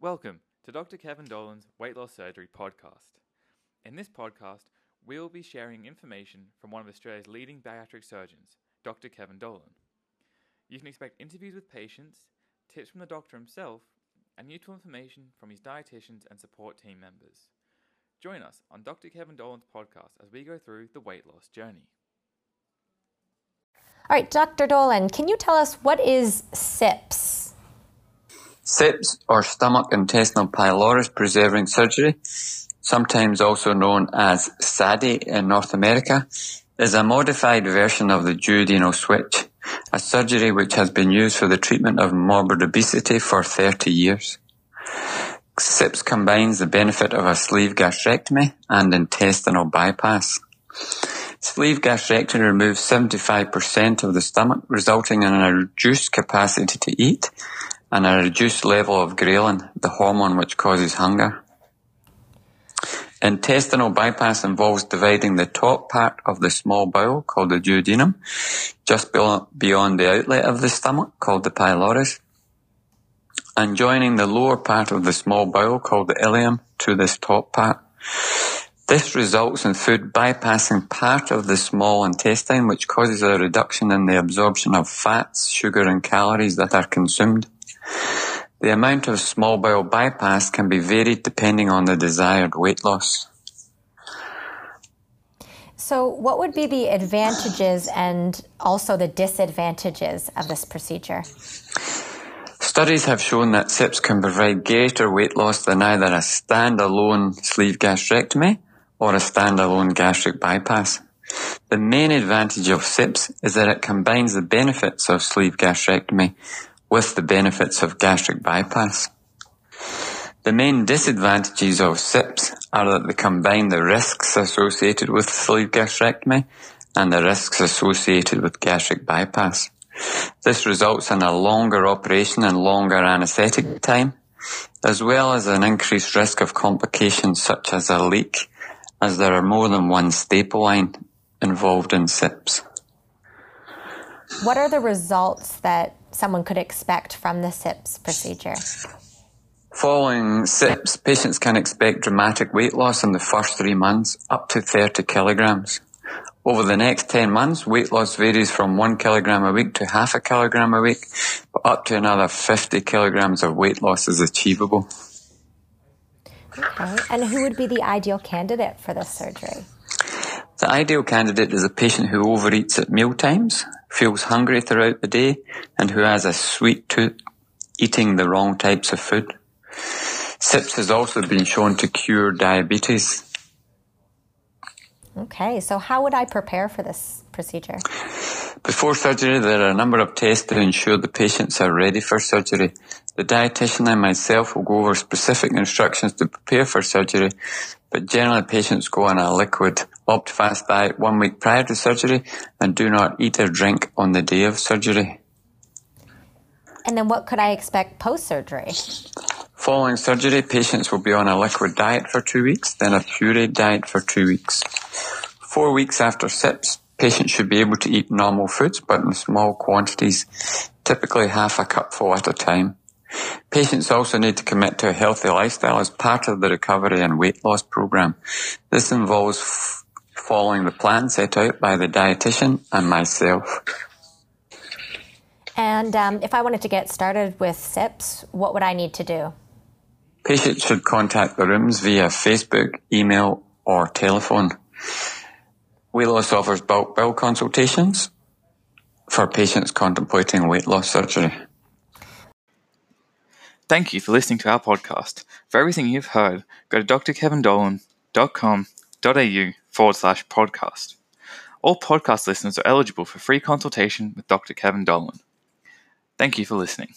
Welcome to Dr. Kevin Dolan's Weight Loss Surgery podcast. In this podcast, we will be sharing information from one of Australia's leading bariatric surgeons, Dr. Kevin Dolan. You can expect interviews with patients, tips from the doctor himself, and useful information from his dietitians and support team members. Join us on Dr. Kevin Dolan's podcast as we go through the weight loss journey. All right, Dr. Dolan, can you tell us what is SIPS? SIPS, or stomach intestinal pylorus preserving surgery, sometimes also known as SADI in North America, is a modified version of the duodenal switch, a surgery which has been used for the treatment of morbid obesity for 30 years. SIPS combines the benefit of a sleeve gastrectomy and intestinal bypass. Sleeve gastrectomy removes 75% of the stomach, resulting in a reduced capacity to eat and a reduced level of ghrelin, the hormone which causes hunger. Intestinal bypass involves dividing the top part of the small bowel, called the duodenum, just beyond the outlet of the stomach, called the pylorus, and joining the lower part of the small bowel, called the ileum, to this top part. This results in food bypassing part of the small intestine, which causes a reduction in the absorption of fats, sugar, and calories that are consumed. The amount of small bowel bypass can be varied depending on the desired weight loss. So, what would be the advantages and also the disadvantages of this procedure? Studies have shown that SIPS can provide greater weight loss than either a standalone sleeve gastrectomy or a standalone gastric bypass. The main advantage of SIPS is that it combines the benefits of sleeve gastrectomy with the benefits of gastric bypass. The main disadvantages of SIPS are that they combine the risks associated with sleeve gastrectomy and the risks associated with gastric bypass. This results in a longer operation and longer anesthetic time, as well as an increased risk of complications such as a leak, as there are more than one staple line involved in SIPS. What are the results that someone could expect from the SIPS procedure? Following SIPS, patients can expect dramatic weight loss in the first three months, up to 30 kilograms. Over the next 10 months, weight loss varies from one kilogram a week to half a kilogram a week, but up to another 50 kilograms of weight loss is achievable. Okay. And who would be the ideal candidate for this surgery? The ideal candidate is a patient who overeats at meal times, feels hungry throughout the day, and who has a sweet tooth, eating the wrong types of food. SIPS has also been shown to cure diabetes. Okay, so how would I prepare for this procedure? Before surgery, there are a number of tests to ensure the patients are ready for surgery. The dietitian and myself will go over specific instructions to prepare for surgery, but generally patients go on a liquid Optifast diet one week prior to surgery and do not eat or drink on the day of surgery. And then what could I expect post surgery? Following surgery, patients will be on a liquid diet for two weeks, then a pureed diet for two weeks. Four weeks after SIPS, patients should be able to eat normal foods, but in small quantities, typically half a cupful at a time. Patients also need to commit to a healthy lifestyle as part of the recovery and weight loss program. This involves following the plan set out by the dietitian and myself. And um, if I wanted to get started with SIPS, what would I need to do? Patients should contact the rooms via Facebook, email, or telephone. Weight loss offers bulk bill consultations for patients contemplating weight loss surgery. Thank you for listening to our podcast. For everything you've heard, go to drkevindolan.com.au forward slash podcast. All podcast listeners are eligible for free consultation with Dr. Kevin Dolan. Thank you for listening.